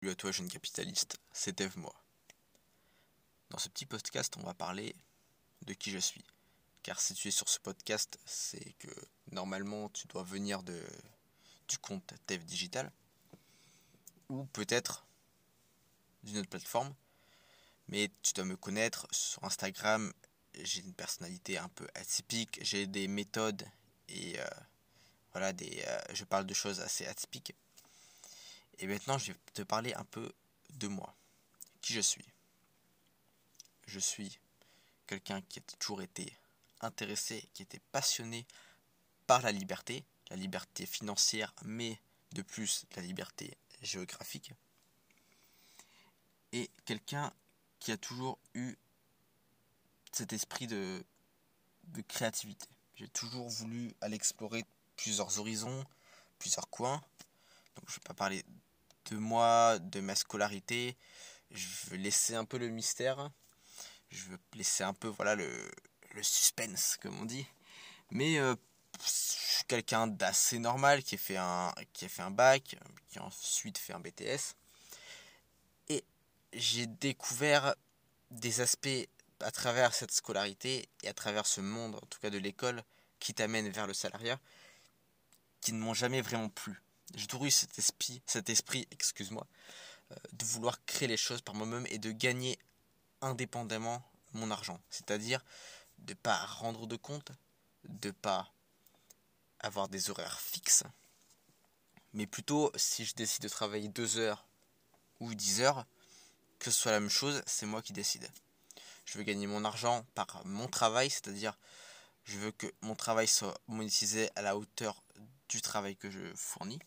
Salut à toi jeune capitaliste, c'est Eve moi. Dans ce petit podcast, on va parler de qui je suis. Car si tu es sur ce podcast, c'est que normalement tu dois venir de, du compte Tev Digital. Ou peut-être d'une autre plateforme. Mais tu dois me connaître sur Instagram. J'ai une personnalité un peu atypique. J'ai des méthodes et euh, voilà, euh, je parle de choses assez atypiques. Et maintenant, je vais te parler un peu de moi. Qui je suis Je suis quelqu'un qui a toujours été intéressé, qui était passionné par la liberté, la liberté financière, mais de plus la liberté géographique. Et quelqu'un qui a toujours eu cet esprit de, créativité. J'ai toujours voulu aller explorer plusieurs horizons, plusieurs coins. Donc je ne vais pas parler de moi, de ma scolarité. Je veux laisser un peu le mystère. Je veux laisser un peu voilà le, le suspense, comme on dit. Mais euh, je suis quelqu'un d'assez normal qui a, fait un, qui a fait un bac, qui a ensuite fait un BTS. Et j'ai découvert des aspects à travers cette scolarité et à travers ce monde, en tout cas de l'école, qui t'amène vers le salariat, qui ne m'ont jamais vraiment plu j'ai toujours eu cet esprit, cet esprit excuse-moi, euh, de vouloir créer les choses par moi-même et de gagner indépendamment mon argent. C'est-à-dire de ne pas rendre de compte, de ne pas avoir des horaires fixes, mais plutôt si je décide de travailler 2 heures ou 10 heures, que ce soit la même chose, c'est moi qui décide. Je veux gagner mon argent par mon travail, c'est-à-dire je veux que mon travail soit monétisé à la hauteur du travail que je fournis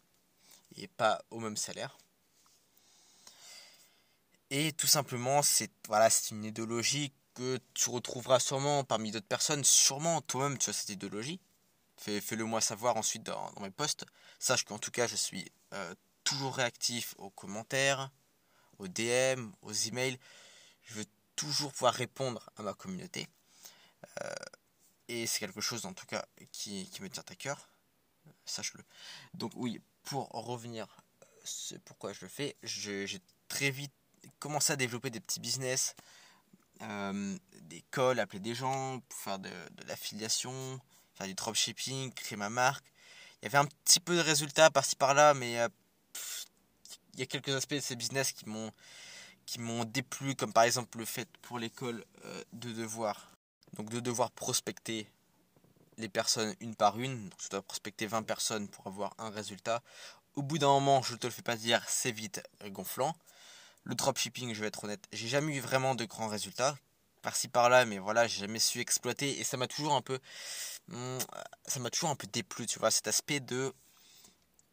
et pas au même salaire. Et tout simplement, c'est voilà, une idéologie que tu retrouveras sûrement parmi d'autres personnes, sûrement toi-même tu as cette idéologie. Fais, le moi savoir ensuite dans, mes posts. Sache qu'en tout cas, je suis euh, toujours réactif aux commentaires, aux DM, aux emails. Je veux toujours pouvoir répondre à ma communauté. Euh, et c'est quelque chose en tout cas qui, qui me tient à cœur. Sache-le. Donc oui, pour revenir, c'est pourquoi je le fais, j'ai très vite commencé à développer des petits business, euh, des calls, appeler des gens, pour faire de, l'affiliation, faire du dropshipping, créer ma marque. Il y avait un petit peu de résultats par-ci par-là, mais euh, il y a quelques aspects de ces business qui m'ont qui m'ont déplu, comme par exemple le fait pour l'école euh, de devoir donc de devoir prospecter les personnes une par une. Donc, tu dois prospecter 20 personnes pour avoir un résultat. Au bout d'un moment, je ne te le fais pas dire, c'est vite gonflant. Le dropshipping, je vais être honnête, j'ai jamais eu vraiment de grands résultats. Par-ci par-là, mais voilà, j'ai jamais su exploiter. Et ça m'a toujours un peu. Hmm, ça m'a toujours un peu déplu, tu vois, cet aspect de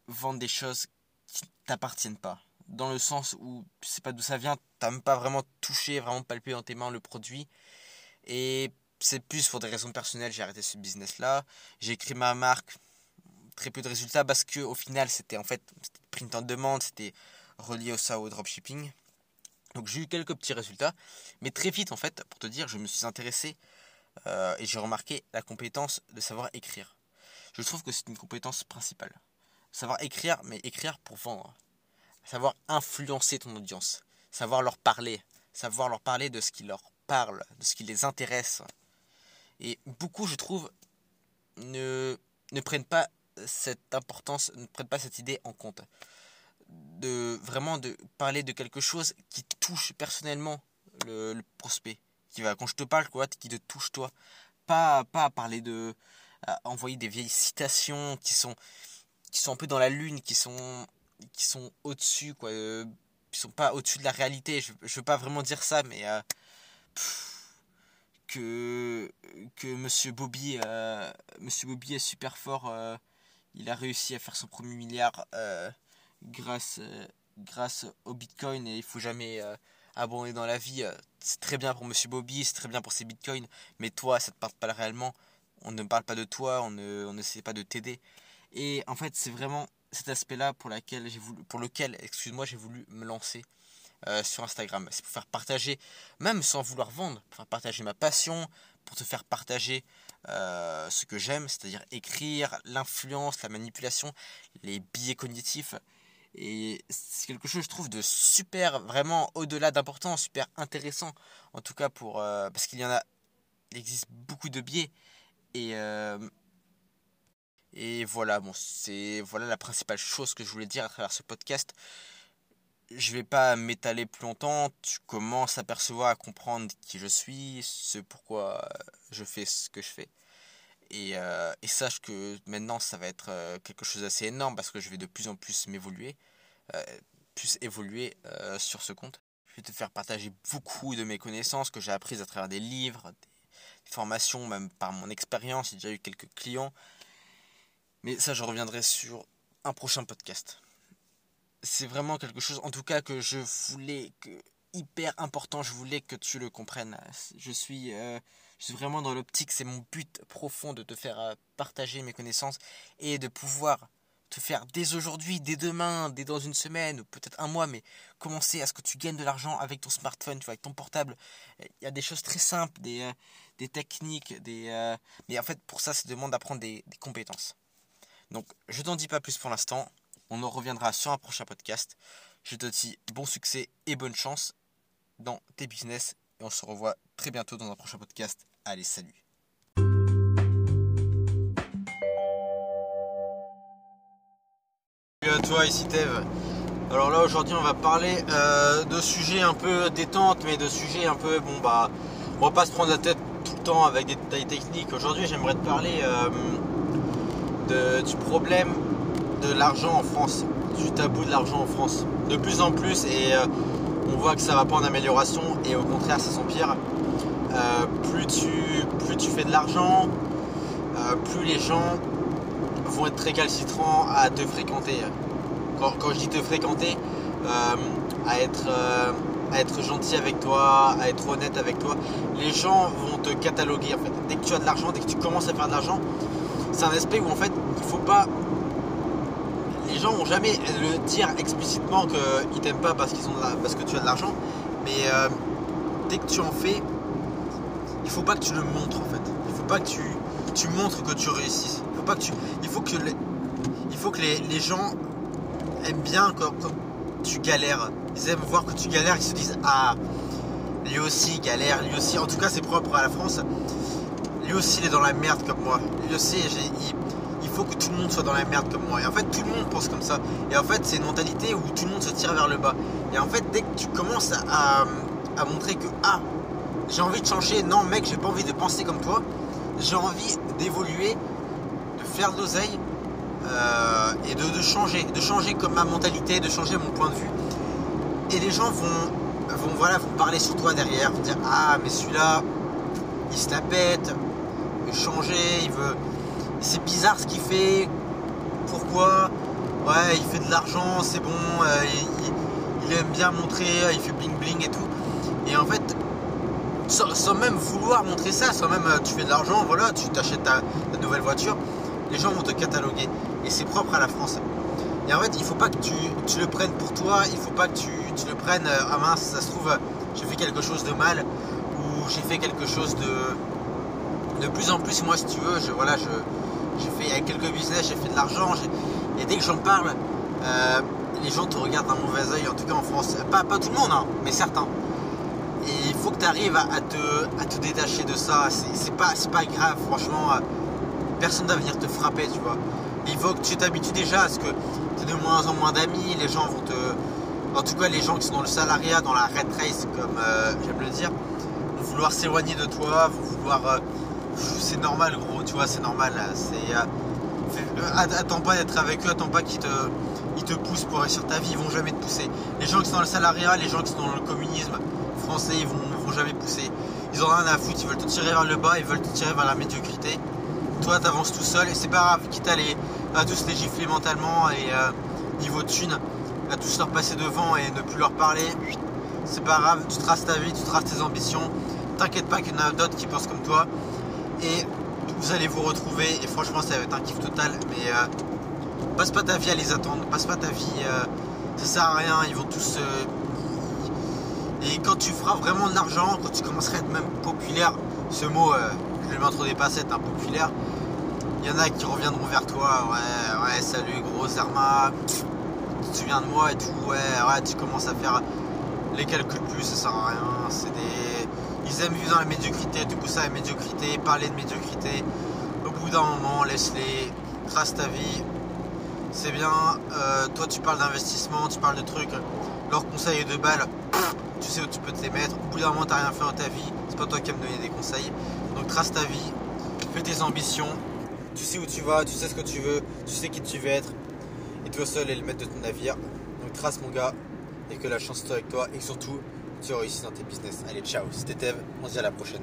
vendre des choses qui t'appartiennent pas. Dans le sens où tu sais pas d'où ça vient, t'as même pas vraiment touché, vraiment palpé dans tes mains le produit. Et c'est plus pour des raisons personnelles, j'ai arrêté ce business-là. J'ai écrit ma marque, très peu de résultats parce que au final, c'était en fait print en demande, c'était relié au ça au dropshipping. Donc j'ai eu quelques petits résultats, mais très vite en fait, pour te dire, je me suis intéressé euh, et j'ai remarqué la compétence de savoir écrire. Je trouve que c'est une compétence principale. Savoir écrire, mais écrire pour vendre. Savoir influencer ton audience. Savoir leur parler. Savoir leur parler de ce qui leur parle, de ce qui les intéresse. Et beaucoup, je trouve, ne, ne prennent pas cette importance, ne prennent pas cette idée en compte. De vraiment de parler de quelque chose qui touche personnellement le, prospect. Qui va, quand je te parle, quoi, qui te touche toi. Pas, pas à parler de. envoyer des vieilles citations qui sont, qui sont un peu dans la lune, qui sont, qui sont au-dessus, quoi. Euh, qui sont pas au-dessus de la réalité. Je, je veux pas vraiment dire ça, mais. Euh, que, que Monsieur Bobby, euh, Monsieur Bobby est super fort. Euh, il a réussi à faire son premier milliard euh, grâce, grâce au Bitcoin et il faut jamais abandonner dans la vie. C'est très bien pour Monsieur Bobby, c'est très bien pour ses Bitcoins, mais toi, ça te parle pas réellement. On ne parle pas de toi, on ne, on pas de t'aider. Et en fait, c'est vraiment cet aspect-là pour, laquelle voulu, pour lequel, excuse-moi, j'ai voulu me lancer. Euh, sur Instagram. C'est pour faire partager, même sans vouloir vendre, pour faire partager ma passion, pour te faire partager euh, ce que j'aime, c'est-à-dire écrire, l'influence, la manipulation, les biais cognitifs. Et c'est quelque chose, je trouve, de super, vraiment au-delà d'important, super intéressant. En tout cas, euh, parce qu'il y en a, il existe beaucoup de biais. Et, voilà, c'est voilà la principale chose que je voulais dire à travers ce podcast. Je vais pas m'étaler plus longtemps. Tu commences à percevoir, à comprendre qui je suis, ce pourquoi je fais ce que je fais. Et, euh, sache que maintenant ça va être euh, quelque chose d'assez énorme parce que je vais de plus en plus m'évoluer, euh, plus évoluer sur ce compte. Je vais te faire partager beaucoup de mes connaissances que j'ai apprises à travers des livres, des formations, même par mon expérience. J'ai déjà eu quelques clients. Mais ça, je reviendrai sur un prochain podcast. C'est vraiment quelque chose, en tout cas, que je voulais, que hyper important, je voulais que tu le comprennes. Je suis je suis vraiment dans l'optique, c'est mon but profond de te faire euh, partager mes connaissances et de pouvoir te faire dès aujourd'hui, dès demain, dès dans une semaine ou peut-être un mois, mais commencer à ce que tu gagnes de l'argent avec ton smartphone, tu vois, avec ton portable. Il y a des choses très simples, des, euh, des techniques, des, euh, mais en fait pour ça, ça demande d'apprendre des, des compétences. Donc je t'en dis pas plus pour l'instant. On en reviendra sur un prochain podcast. Je te dis bon succès et bonne chance dans tes business et on se revoit très bientôt dans un prochain podcast. Allez, salut. Salut à toi, ici Tev. Alors là aujourd'hui on va parler euh, de sujets un peu détente mais de sujets un peu bon bah on va pas se prendre la tête tout le temps avec des détails techniques. Aujourd'hui j'aimerais te parler euh, du problème de l'argent en France, du tabou de l'argent en France. De plus en plus et euh, on voit que ça va pas en amélioration et au contraire ça s'empire. Euh, plus, tu, plus tu fais de l'argent, euh, plus les gens vont être récalcitrants à te fréquenter. Quand, je dis te fréquenter, euh, à, être, à être gentil avec toi, à être honnête avec toi, les gens vont te cataloguer en fait. Dès que tu as de l'argent, dès que tu commences à faire de l'argent, c'est un aspect où en fait il faut pas gens vont jamais le dire explicitement qu'ils t'aiment pas parce, qu'ils ont parce que tu as de l'argent, mais dès que tu en fais, il faut pas que tu le montres en fait. Il faut pas que tu, montres que tu réussisses. Il faut pas que tu. Il faut que les, les, gens aiment bien quand, tu galères. Ils aiment voir que tu galères, ils se disent Ah lui aussi galère, lui aussi. En tout cas c'est propre à la France. Lui aussi il est dans la merde comme moi. Lui aussi il, il que tout le monde soit dans la merde comme moi. Et en fait tout le monde pense comme ça. Et en fait c'est une mentalité où tout le monde se tire vers le bas. Et en fait dès que tu commences à, à montrer que ah j'ai envie de changer. Non, mec, j'ai pas envie de penser comme toi. J'ai envie d'évoluer, de faire l'oseille euh, et de, changer, de changer comme ma mentalité, de changer mon point de vue. Et les gens vont, vont, voilà, vont parler sur toi derrière, dire Ah, mais celui-là, il se la pète, il veut changer, il veut. C'est bizarre ce qu'il fait. Pourquoi? Ouais, il fait de l'argent, c'est bon, euh, il, aime bien montrer, il fait bling bling et tout. Et en fait, sans, même vouloir montrer ça, sans même euh, tu fais de l'argent, voilà, tu t'achètes ta, nouvelle voiture, les gens vont te cataloguer. Et c'est propre à la France. Et en fait, il faut pas que tu, le prennes pour toi, il faut pas que tu, le prennes, euh, ah mince, ça se trouve, j'ai fait quelque chose de mal, ou j'ai fait quelque chose de. De plus en plus, moi, si tu veux, je, voilà, je, j'ai fait quelques business, j'ai fait de l'argent, et dès que j'en parle, euh, les gens te regardent d'un mauvais oeil, en tout cas en France. Pas, pas tout le monde, hein, mais certains. Et il faut que tu arrives à, te, à te détacher de ça. C'est pas, pas grave, franchement. Euh, personne ne va venir te frapper, tu vois. il faut que tu t'habitues déjà à ce que tu de moins en moins d'amis. Les gens vont te. En tout cas, les gens qui sont dans le salariat, dans la red race, comme euh, j'aime le dire, vont vouloir s'éloigner de toi, vont vouloir. Euh, c'est normal, gros, tu vois, c'est normal. C'est. attends pas d'être avec eux, attends pas qu'ils te, ils te poussent pour réussir ta vie, ils vont jamais te pousser. Les gens qui sont dans le salariat, les gens qui sont dans le communisme, français, ils vont, vont jamais pousser. Ils ont rien à foutre, ils veulent te tirer vers le bas, ils veulent te tirer vers la médiocrité. Toi, t'avances tout seul et c'est pas grave, quitte à, les, à tous les gifler mentalement et euh, niveau thune, à tous leur passer devant et ne plus leur parler. C'est pas grave, tu traces ta vie, tu traces tes ambitions. T'inquiète pas qu'il y en a d'autres qui pensent comme toi. Et vous allez vous retrouver et franchement ça va être un kiff total. Mais euh, passe pas ta vie à les attendre, passe pas ta vie, euh, ça sert à rien, ils vont tous et quand tu feras vraiment de l'argent, quand tu commenceras à être même populaire, ce mot, euh, je le mets entre des passettes, hein, populaire, il y en a qui reviendront vers toi. Ouais, ouais, salut gros Zerma. tu te souviens de moi et tout, ouais, ouais, tu commences à faire les calculs plus, ça sert à rien. C'est des. Ils aiment vivre dans la médiocrité, du coup ça la médiocrité, parler de médiocrité. Au bout d'un moment, laisse-les, trace ta vie. C'est bien, euh, toi tu parles d'investissement, tu parles de trucs, leur conseil est de balles, tu sais où tu peux te les mettre. Au bout d'un moment, t'as rien fait dans ta vie, c'est pas toi qui vas me donner des conseils. Donc trace ta vie, fais tes ambitions, tu sais où tu vas, tu sais ce que tu veux, tu sais qui tu veux être, et toi seul est le maître de ton navire. Donc trace mon gars, et que la chance soit avec toi, et surtout, tu réussis dans tes business. Allez, ciao, c'était Tev, on se dit à la prochaine.